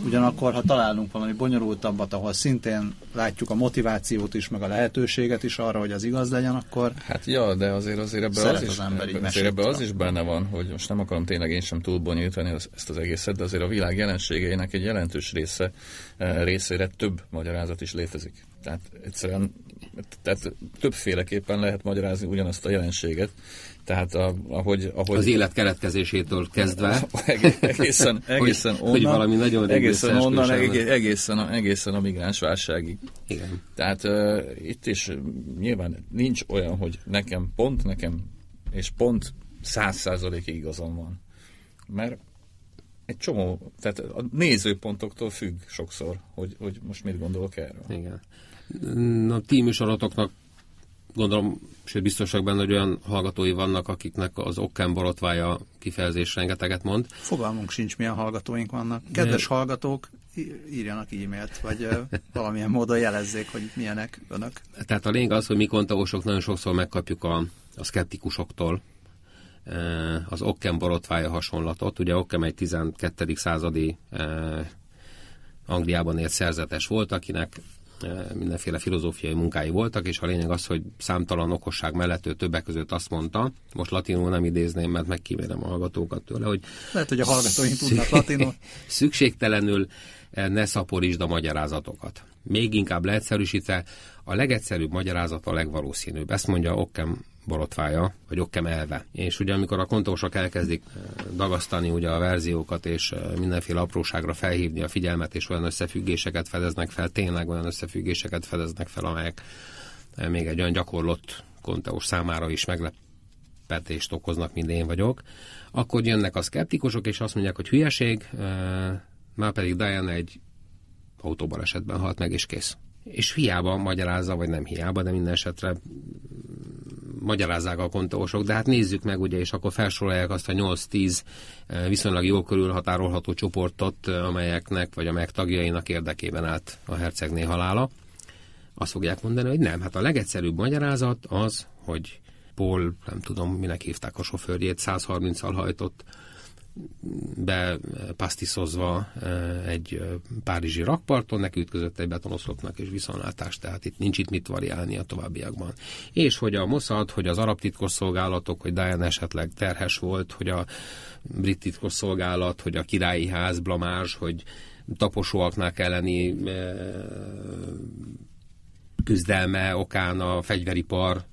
Ugyanakkor, ha találunk valami bonyolultabbat, ahol szintén látjuk a motivációt is, meg a lehetőséget is arra, hogy az igaz legyen, akkor Hát ja, de azért, azért ebbe az, is, ebbe, azért ebbe az is benne van, hogy most nem akarom tényleg én sem túl bonyolítani ezt az egészet, de azért a világ jelenségeinek egy jelentős része részére több magyarázat is létezik. Tehát egyszerűen tehát többféleképpen lehet magyarázni ugyanazt a jelenséget. Tehát a, ahogy, ahogy... Az élet keletkezésétől kezdve. [LAUGHS] egészen, [LAUGHS] egészen hogy, onnan, hogy valami nagyon egészen onnan, egészen, egészen a migráns válságig. Igen. Tehát uh, itt is nyilván nincs olyan, hogy nekem pont nekem, és pont száz százalékig igazam van. Mert egy csomó, tehát a nézőpontoktól függ sokszor, hogy, hogy most mit gondolok erről. Igen. A tíműsorotoknak gondolom, sőt biztosak benne, hogy olyan hallgatói vannak, akiknek az okkán borotvája kifejezés rengeteget mond. Fogalmunk sincs, milyen hallgatóink vannak. Kedves De... hallgatók, írjanak e-mailt, vagy [LAUGHS] valamilyen módon jelezzék, hogy milyenek önök. Tehát a lényeg az, hogy mi kontaósok nagyon sokszor megkapjuk a, a szkeptikusoktól az okken borotvája hasonlatot. Ugye okkem egy 12. századi Angliában élt szerzetes volt, akinek mindenféle filozófiai munkái voltak, és a lényeg az, hogy számtalan okosság mellett ő többek között azt mondta, most latinul nem idézném, mert megkímérem a hallgatókat tőle, hogy... Lehet, hogy a hallgatóink tudnak latinul. [LAUGHS] Szükségtelenül ne szaporítsd a magyarázatokat. Még inkább leegyszerűsítve, a legegyszerűbb magyarázat a legvalószínűbb. Ezt mondja Okkem borotvája, vagy okkem elve. És ugye amikor a kontósok elkezdik eh, dagasztani ugye a verziókat, és eh, mindenféle apróságra felhívni a figyelmet, és olyan összefüggéseket fedeznek fel, tényleg olyan összefüggéseket fedeznek fel, amelyek eh, még egy olyan gyakorlott konteós számára is meglepetést okoznak, mint én vagyok, akkor jönnek a szkeptikusok, és azt mondják, hogy hülyeség, már pedig Diana egy autóbalesetben halt meg, és kész. És hiába magyarázza, vagy nem hiába, de minden esetre magyarázzák a kontósok, de hát nézzük meg, ugye, és akkor felsorolják azt a 8-10 eh, viszonylag jól körülhatárolható csoportot, eh, amelyeknek, vagy amelyek tagjainak érdekében állt a hercegné halála. Azt fogják mondani, hogy nem, hát a legegyszerűbb magyarázat az, hogy Paul, nem tudom, minek hívták a sofőrjét, 130-al hajtott bepasztiszozva eh, egy eh, párizsi rakparton, neki ütközött egy betonoszlopnak és viszonlátás, tehát itt nincs itt mit variálni a továbbiakban. És hogy a Mossad, hogy az arab titkosszolgálatok, hogy Diane esetleg terhes volt, hogy a brit titkosszolgálat, hogy a királyi ház blamás, hogy taposóaknál elleni eh, küzdelme okán a fegyveripar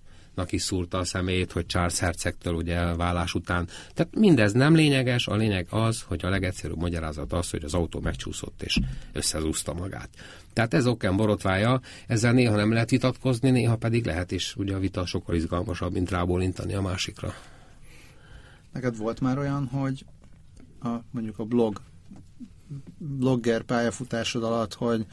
is szúrta a szemét, hogy Charles hercegtől ugye vállás után. Tehát mindez nem lényeges, a lényeg az, hogy a legegyszerűbb magyarázat az, hogy az autó megcsúszott és összezúzta magát. Tehát ez okán borotvája, ezzel néha nem lehet vitatkozni, néha pedig lehet, és ugye a vita sokkal izgalmasabb, mint rábólintani a másikra. Neked volt már olyan, hogy a, mondjuk a blog blogger pályafutásod alatt, hogy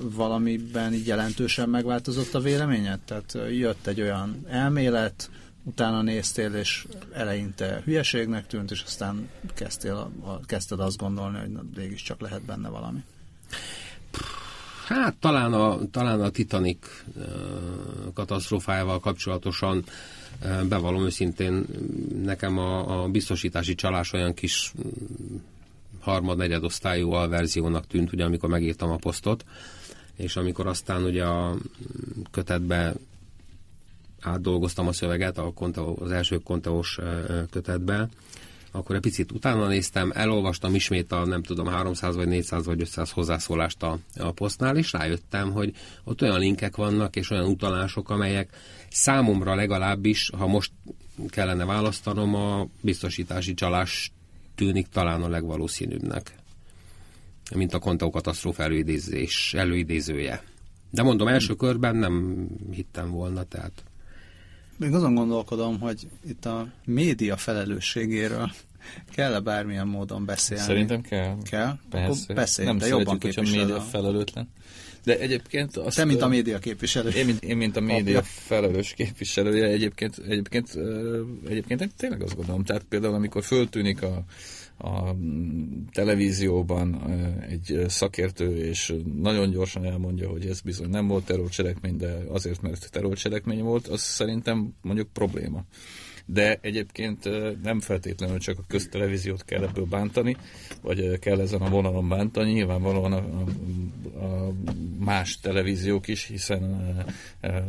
valamiben így jelentősen megváltozott a véleményed? Tehát jött egy olyan elmélet, utána néztél, és eleinte hülyeségnek tűnt, és aztán kezdtél, kezdted azt gondolni, hogy mégis csak lehet benne valami. Hát talán a, talán a Titanic katasztrófájával kapcsolatosan bevallom őszintén, nekem a, a biztosítási csalás olyan kis harmad-negyedosztályú alverziónak tűnt, ugye amikor megírtam a posztot, és amikor aztán ugye a kötetbe átdolgoztam a szöveget, a konta, az első kontaós kötetbe, akkor egy picit utána néztem, elolvastam ismét a nem tudom 300 vagy 400 vagy 500 hozzászólást a, a posztnál, és rájöttem, hogy ott olyan linkek vannak, és olyan utalások, amelyek számomra legalábbis, ha most kellene választanom, a biztosítási csalás tűnik talán a legvalószínűbbnek, mint a Kontó katasztrófa előidézés, előidézője. De mondom, első körben nem hittem volna, tehát még azon gondolkodom, hogy itt a média felelősségéről kell-e bármilyen módon beszélni? Szerintem kell. Kell? Persze. Akkor beszélj, Nem de jobban hogyha a média felelőtlen. De egyébként... Azt, Te, mint a média képviselő. Én, mint, én, mint a média felelős képviselője, egyébként, egyébként, egyébként tényleg azt gondolom. Tehát például, amikor föltűnik a, a televízióban egy szakértő, és nagyon gyorsan elmondja, hogy ez bizony nem volt terrorcselekmény, de azért, mert terrorcselekmény volt, az szerintem mondjuk probléma. De egyébként nem feltétlenül csak a köztelevíziót kell ebből bántani, vagy kell ezen a vonalon bántani, nyilvánvalóan a, a, a más televíziók is, hiszen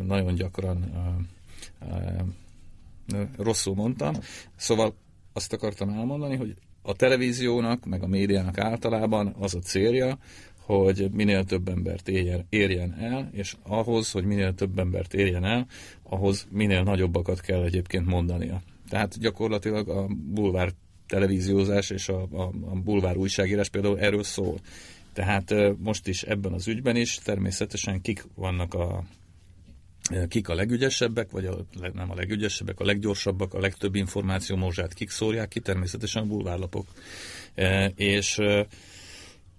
nagyon gyakran rosszul mondtam. Szóval azt akartam elmondani, hogy a televíziónak, meg a médiának általában az a célja, hogy minél több embert érjen, érjen el, és ahhoz, hogy minél több embert érjen el, ahhoz minél nagyobbakat kell egyébként mondania. Tehát gyakorlatilag a bulvár televíziózás és a, a, a bulvár újságírás például erről szól. Tehát most is ebben az ügyben is természetesen kik vannak a, kik a legügyesebbek, vagy a, nem a legügyesebbek, a leggyorsabbak, a legtöbb információ morzsát kik szórják ki, természetesen a bulvárlapok. E, és e,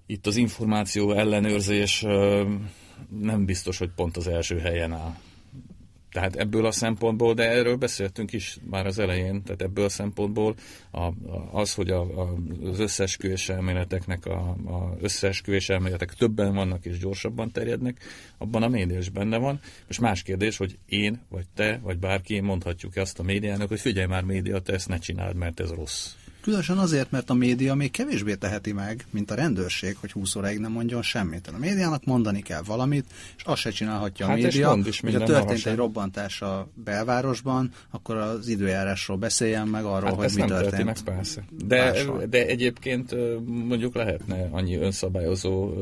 itt az információ ellenőrzés e, nem biztos, hogy pont az első helyen áll. Tehát ebből a szempontból, de erről beszéltünk is már az elején, tehát ebből a szempontból a, a, az, hogy a, a, az összeesküvés elméleteknek, a, a összeesküvés elméletek többen vannak és gyorsabban terjednek, abban a média is benne van. És más kérdés, hogy én, vagy te, vagy bárki mondhatjuk azt a médiának, hogy figyelj már média, te ezt ne csináld, mert ez rossz. Különösen azért, mert a média még kevésbé teheti meg, mint a rendőrség, hogy 20 óráig nem mondjon semmit. A médiának mondani kell valamit, és azt se csinálhatja hát a média, is hogy ha történt egy robbantás a belvárosban, akkor az időjárásról beszéljen meg arról, hát hogy mi nem történt. meg, persze. De, de egyébként mondjuk lehetne annyi önszabályozó,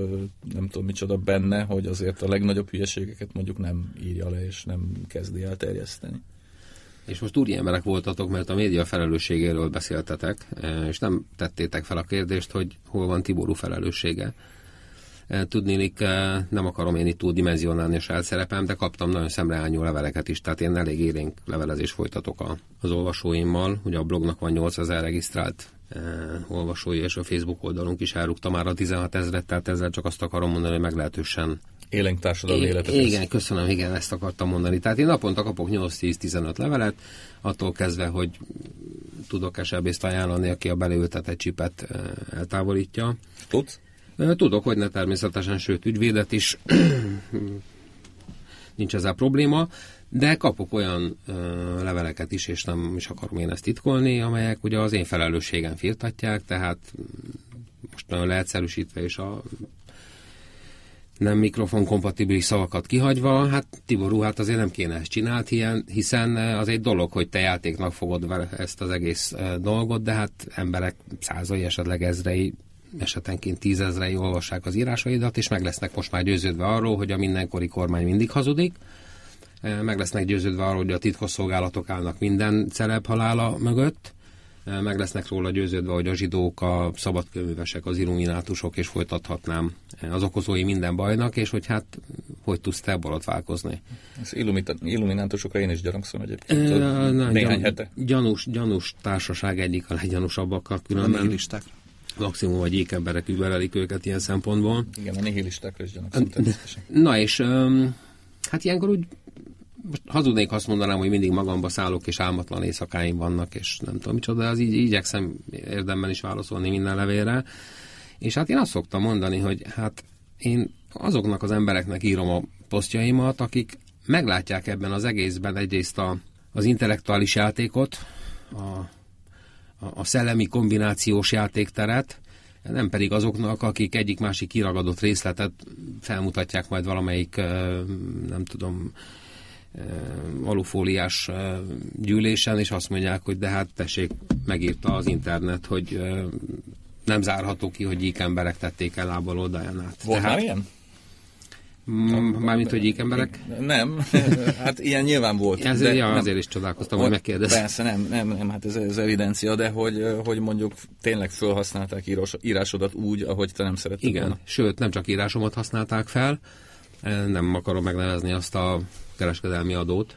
nem tudom micsoda benne, hogy azért a legnagyobb hülyeségeket mondjuk nem írja le, és nem kezdi el terjeszteni. És most úri emberek voltatok, mert a média felelősségéről beszéltetek, e, és nem tettétek fel a kérdést, hogy hol van Tiború felelőssége. E, tudnélik, e, nem akarom én itt túl dimenzionálni a saját szerepem, de kaptam nagyon szemreányú leveleket is, tehát én elég élénk levelezés folytatok az olvasóimmal. Ugye a blognak van 8000 regisztrált olvasói, és a Facebook oldalunk is elrúgta már a 16 ezeret, tehát ezzel csak azt akarom mondani, hogy meglehetősen élénk társadalmi életet. Igen, köszönöm, igen, ezt akartam mondani. Tehát én naponta kapok 8-10-15 levelet, attól kezdve, hogy tudok esebészt ajánlani, aki a beleültetett csipet eltávolítja. Tudsz? Tudok, hogy ne természetesen, sőt ügyvédet is [CLEARS THROAT] nincs ezzel probléma, de kapok olyan ö, leveleket is, és nem is akarom én ezt titkolni, amelyek ugye az én felelősségem firtatják, tehát most nagyon leegyszerűsítve, és a nem mikrofon kompatibilis szavakat kihagyva, hát Tiború, hát azért nem kéne ezt csinált, hiszen az egy dolog, hogy te játéknak fogod vele ezt az egész dolgot, de hát emberek százai, esetleg ezrei, esetenként tízezrei olvassák az írásaidat, és meg lesznek most már győződve arról, hogy a mindenkori kormány mindig hazudik, meg lesznek győződve arról, hogy a titkosszolgálatok állnak minden celeb halála mögött, meg lesznek róla győződve, hogy a zsidók, a szabadkőművesek, az illuminátusok, és folytathatnám az okozói minden bajnak, és hogy hát hogy tudsz te borotválkozni. Az illuminátusokra én is gyarangszom egyébként. E, na, néhány gyan, hete. Gyanús, gyanús társaság egyik a leggyanúsabbak. Különben, a nihilisták. Maximum, vagy ékemberek übelelik őket ilyen szempontból. Igen, a nihilistákra is gyanakszom Na és hát ilyenkor úgy most hazudnék, azt mondanám, hogy mindig magamba szállok, és álmatlan éjszakáim vannak, és nem tudom micsoda, az így igyekszem érdemben is válaszolni minden levélre. És hát én azt szoktam mondani, hogy hát én azoknak az embereknek írom a posztjaimat, akik meglátják ebben az egészben egyrészt a, az intellektuális játékot, a, a, a szellemi kombinációs játékteret, nem pedig azoknak, akik egyik-másik kiragadott részletet felmutatják majd valamelyik, nem tudom, alufóliás gyűlésen, és azt mondják, hogy de hát tessék, megírta az internet, hogy nem zárható ki, hogy gyík emberek tették el lábbal oldaján át. Volt Tehát, már ilyen? Mármint, hogy gyík emberek? Nem, [LAUGHS] hát ilyen nyilván volt. Ez, de ja, nem, azért is csodálkoztam, hogy megkérdeztem. Persze, nem, nem, nem, hát ez, ez evidencia, de hogy, hogy mondjuk tényleg felhasználták írás, írásodat úgy, ahogy te nem szeretted Igen, volna. sőt, nem csak írásomat használták fel, nem akarom megnevezni azt a kereskedelmi adót,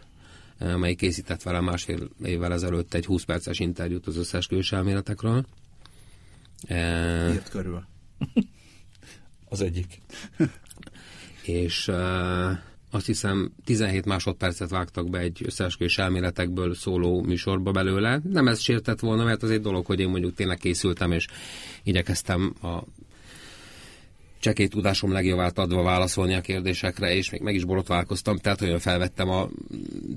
amely készített velem másfél évvel ezelőtt egy 20 perces interjút az összes elméletekről. Írt körül. [LAUGHS] Az egyik. [LAUGHS] És azt hiszem 17 másodpercet vágtak be egy összeesküvés elméletekből szóló műsorba belőle. Nem ez sértett volna, mert az egy dolog, hogy én mondjuk tényleg készültem, és igyekeztem a csekély tudásom legjavát adva válaszolni a kérdésekre, és még meg is borotválkoztam, tehát olyan felvettem a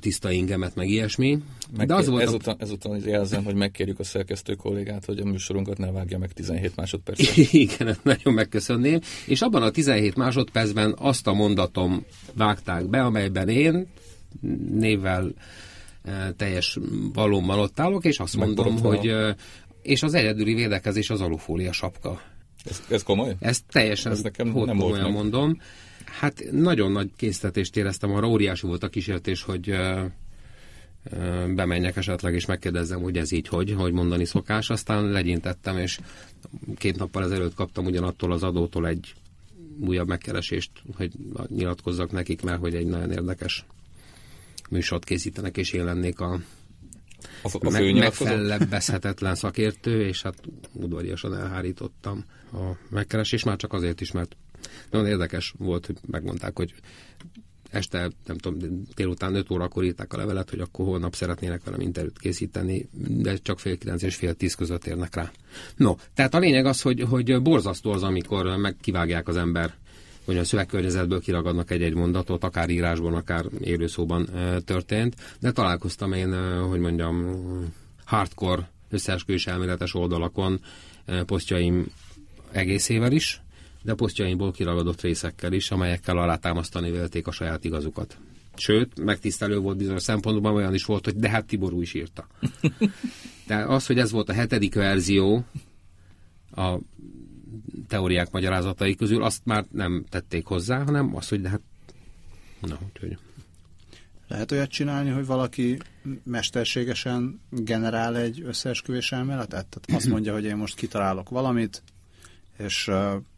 tiszta ingemet, meg ilyesmi. Meg De az volt ezután, ezután jelzem, hogy megkérjük a szerkesztő kollégát, hogy a műsorunkat ne vágja meg 17 másodpercet. [LAUGHS] Igen, nagyon megköszönném. És abban a 17 másodpercben azt a mondatom vágták be, amelyben én névvel e, teljes valóban ott állok, és azt mondom, hogy e, és az egyedüli védekezés az alufólia sapka. Ez, ez komoly? Ezt teljesen Ez nekem nem volt meg. mondom. Hát nagyon nagy késztetést éreztem arra, óriási volt a kísértés, hogy ö, bemenjek esetleg, és megkérdezzem, hogy ez így hogy, hogy mondani szokás. Aztán legyintettem, és két nappal ezelőtt kaptam ugyanattól az adótól egy újabb megkeresést, hogy nyilatkozzak nekik, mert hogy egy nagyon érdekes műsort készítenek, és én lennék a A, a meg, főnyilatkozó? megfellebbezhetetlen szakértő, és hát udvariasan elhárítottam a megkeresés, már csak azért is, mert nagyon érdekes volt, hogy megmondták, hogy este, nem tudom, délután 5 órakor írták a levelet, hogy akkor holnap szeretnének velem interjút készíteni, de csak fél kilenc és fél tíz között érnek rá. No, tehát a lényeg az, hogy, hogy borzasztó az, amikor megkivágják az ember hogy a szövegkörnyezetből kiragadnak egy-egy mondatot, akár írásban, akár élőszóban történt, de találkoztam én, hogy mondjam, hardcore összeesküvés elméletes oldalakon posztjaim egészével is, de posztjaimból kiragadott részekkel is, amelyekkel alátámasztani vélték a saját igazukat. Sőt, megtisztelő volt bizonyos szempontból, olyan is volt, hogy de hát Tiború is írta. [LAUGHS] De az, hogy ez volt a hetedik verzió a teóriák magyarázatai közül, azt már nem tették hozzá, hanem azt, hogy de hát na, úgyhogy Lehet olyat csinálni, hogy valaki mesterségesen generál egy összeesküvés elméletet? Tehát azt mondja, hogy én most kitalálok valamit, és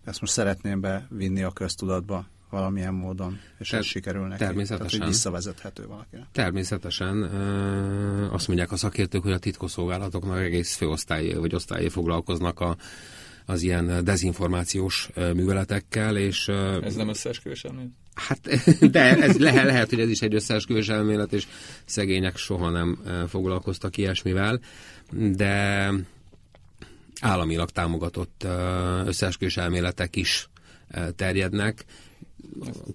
ezt most szeretném bevinni a köztudatba valamilyen módon, és Ter- ez sikerül neki. természetesen. Tehát, hogy visszavezethető valakinek. Természetesen ö, azt mondják a szakértők, hogy a titkosszolgálatoknak egész főosztályé vagy osztályé foglalkoznak a, az ilyen dezinformációs ö, műveletekkel, és ö, Ez nem összeesküvés elmélet? Hát, [LAUGHS] de ez lehet, lehet, hogy ez is egy összeesküvés elmélet, és szegények soha nem eh, foglalkoztak ilyesmivel, de államilag támogatott eh, összeesküvés elméletek is eh, terjednek.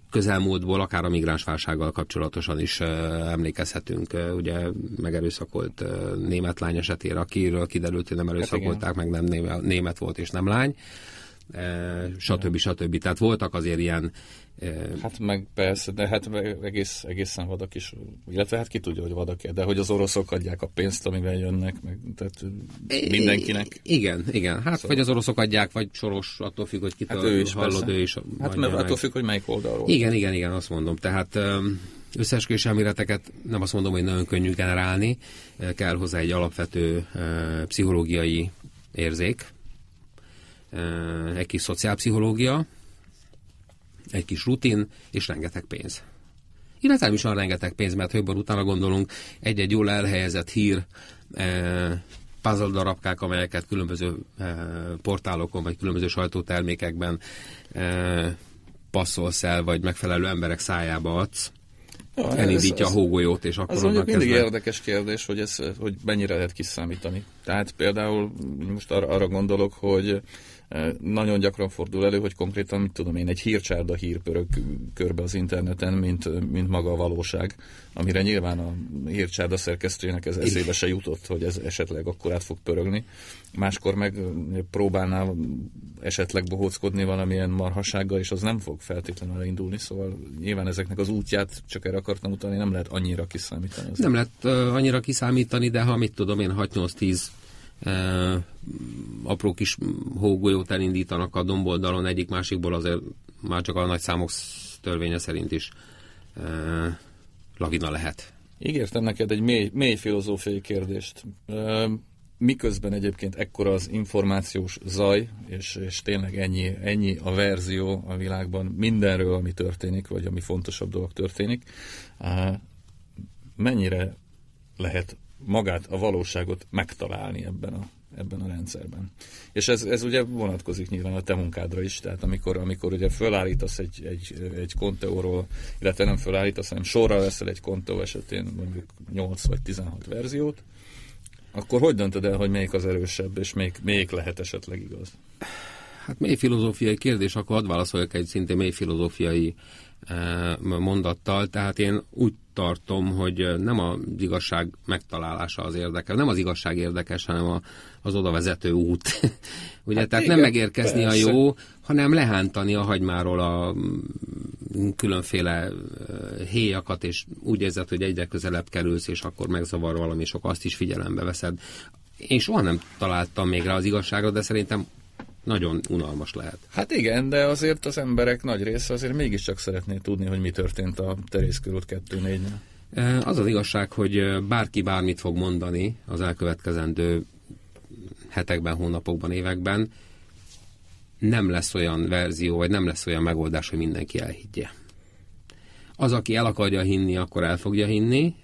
Közelmúltból akár a migránsválsággal kapcsolatosan is emlékezhetünk. Ugye megerőszakolt német lány esetére, akiről kiderült, hogy nem erőszakolták, meg nem néme- német volt és nem lány, stb. stb. Tehát voltak azért ilyen Hát meg persze, de hát egész, egészen vadak is, illetve hát ki tudja, hogy vadak de hogy az oroszok adják a pénzt, amivel jönnek, meg tehát mindenkinek. Igen, igen. Hát szóval. vagy az oroszok adják, vagy soros, attól függ, hogy kitől Hát ő is hallod, persze. ő is Hát mert meg. attól függ, hogy melyik oldalról. Igen, igen, igen, azt mondom. Tehát összeesküvés elméleteket nem azt mondom, hogy nagyon könnyű generálni, kell hozzá egy alapvető pszichológiai érzék, egy kis szociálpszichológia, egy kis rutin, és rengeteg pénz. Illetve nem is van rengeteg pénz, mert jobban utána gondolunk, egy-egy jól elhelyezett hír, puzzle darabkák, amelyeket különböző portálokon, vagy különböző sajtótermékekben passzolsz el, vagy megfelelő emberek szájába adsz, Ja, ez- elindítja a ez- hógolyót, és akkor onnan mondjuk mindig kezdve- érdekes kérdés, hogy, ez, hogy mennyire lehet kiszámítani. Tehát például most arra, arra gondolok, hogy Nagyon gyakran fordul elő, hogy konkrétan, mit tudom én, egy hírcsárda hírpörög körbe az interneten, mint, mint maga a valóság, amire nyilván a hírcsárda szerkesztőjének ez eszébe se jutott, hogy ez esetleg akkor át fog pörögni. Máskor meg próbálná esetleg bohóckodni valamilyen marhasággal, és az nem fog feltétlenül elindulni, szóval nyilván ezeknek az útját, csak erre akartam utalni, nem lehet annyira kiszámítani. Nem lehet uh, annyira kiszámítani, de ha mit tudom én 6-8-10 uh, apró kis hógolyót elindítanak a domboldalon egyik másikból, azért már csak a nagy számok törvénye szerint is lavina lehet. Ígértem neked egy mély, mély filozófiai kérdést. Miközben egyébként ekkora az információs zaj, és, és tényleg ennyi, ennyi a verzió a világban mindenről, ami történik, vagy ami fontosabb dolog történik, mennyire lehet magát, a valóságot megtalálni ebben a, ebben a rendszerben. És ez, ez ugye vonatkozik nyilván a te munkádra is, tehát amikor, amikor ugye fölállítasz egy, egy, egy konteóról, illetve nem fölállítasz, hanem sorra veszel egy konteó esetén mondjuk 8 vagy 16 verziót, akkor hogy döntöd el, hogy melyik az erősebb, és melyik, melyik lehet esetleg igaz? Hát mély filozófiai kérdés, akkor hadd válaszoljak egy szintén mély filozófiai mondattal. Tehát én úgy tartom, hogy nem az igazság megtalálása az érdekes, nem az igazság érdekes, hanem a, az oda vezető út. [LAUGHS] Ugye, hát tehát igen, nem megérkezni persze. a jó, hanem lehántani a hagymáról a mm, különféle héjakat, és úgy érzed, hogy egyre közelebb kerülsz, és akkor megzavar valami, és akkor azt is figyelembe veszed. Én soha nem találtam még rá az igazságra, de szerintem nagyon unalmas lehet. Hát igen, de azért az emberek nagy része azért mégiscsak szeretné tudni, hogy mi történt a Terész körút 2-4-nél. Az az igazság, hogy bárki bármit fog mondani az elkövetkezendő hetekben, hónapokban, években, nem lesz olyan verzió, vagy nem lesz olyan megoldás, hogy mindenki elhiggye. Az, aki el akarja hinni, akkor el fogja hinni,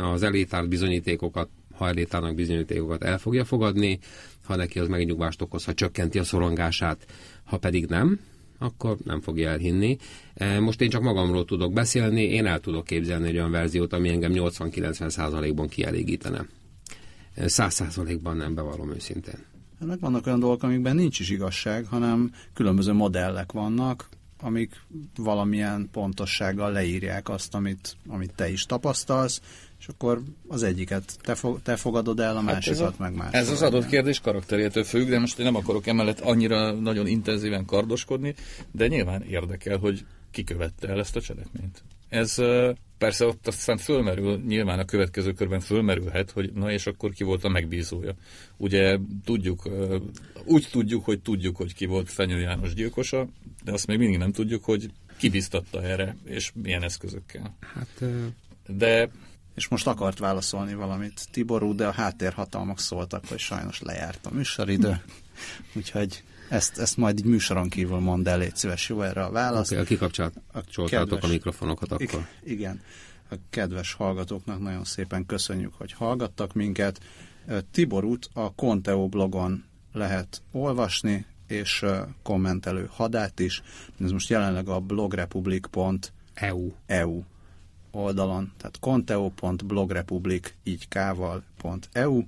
az elétárt bizonyítékokat, ha elétárnak bizonyítékokat el fogja fogadni, ha neki az megnyugvást okoz, ha csökkenti a szorongását, ha pedig nem, akkor nem fogja elhinni. E, most én csak magamról tudok beszélni, én el tudok képzelni egy olyan verziót, ami engem 80-90 százalékban kielégítene. 100 e, százalékban nem bevallom őszintén. Ennek vannak olyan dolgok, amikben nincs is igazság, hanem különböző modellek vannak, amik valamilyen pontossággal leírják azt, amit, amit te is tapasztalsz, és akkor az egyiket te, fog, te fogadod el, a hát másikat ez a, meg más. Ez az adott kérdés karakterétől függ, de most én nem akarok emellett annyira nagyon intenzíven kardoskodni, de nyilván érdekel, hogy ki követte el ezt a cselekményt. Ez persze ott aztán fölmerül, nyilván a következő körben fölmerülhet, hogy na és akkor ki volt a megbízója. Ugye tudjuk, úgy tudjuk, hogy tudjuk, hogy ki volt Fenyő János gyilkosa, de azt még mindig nem tudjuk, hogy ki biztatta erre, és milyen eszközökkel. Hát, de és most akart válaszolni valamit Tiború, de a háttérhatalmak szóltak, hogy sajnos lejárt a műsoridő. [LAUGHS] Úgyhogy ezt, ezt majd egy műsoron kívül mond el, légy szíves, jó erre a válasz. Okay, kikapcsoltátok a mikrofonokat akkor. Igen, a kedves hallgatóknak nagyon szépen köszönjük, hogy hallgattak minket. Tiborút a Conteo blogon lehet olvasni, és kommentelő hadát is. Ez most jelenleg a blogrepublik.eu EU oldalon, tehát conteo.blogrepublik, így kával.eu.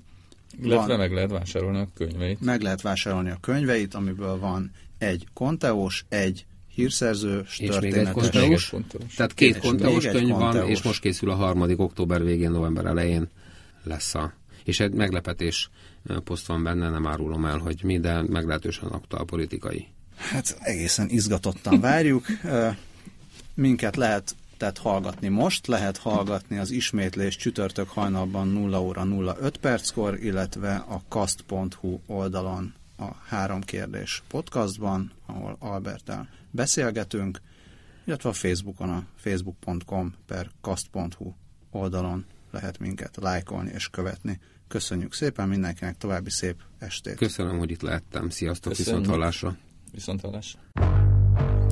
Illetve meg lehet vásárolni a könyveit. Meg lehet vásárolni a könyveit, amiből van egy konteós, egy hírszerző, és még egy konteós. Tehát két konteós könyv konteós. van, és most készül a harmadik október végén, november elején lesz a... És egy meglepetés poszt van benne, nem árulom el, hogy mi, de meglehetősen aktuál politikai. Hát egészen izgatottan várjuk. Minket lehet tehát hallgatni most, lehet hallgatni az ismétlés csütörtök hajnalban 0 óra 05 perckor, illetve a kast.hu oldalon a három kérdés podcastban, ahol Albertel beszélgetünk, illetve a Facebookon, a facebook.com per kast.hu oldalon lehet minket lájkolni és követni. Köszönjük szépen mindenkinek, további szép estét. Köszönöm, hogy itt lehettem. Sziasztok, viszont hallásra. Viszont hallásra.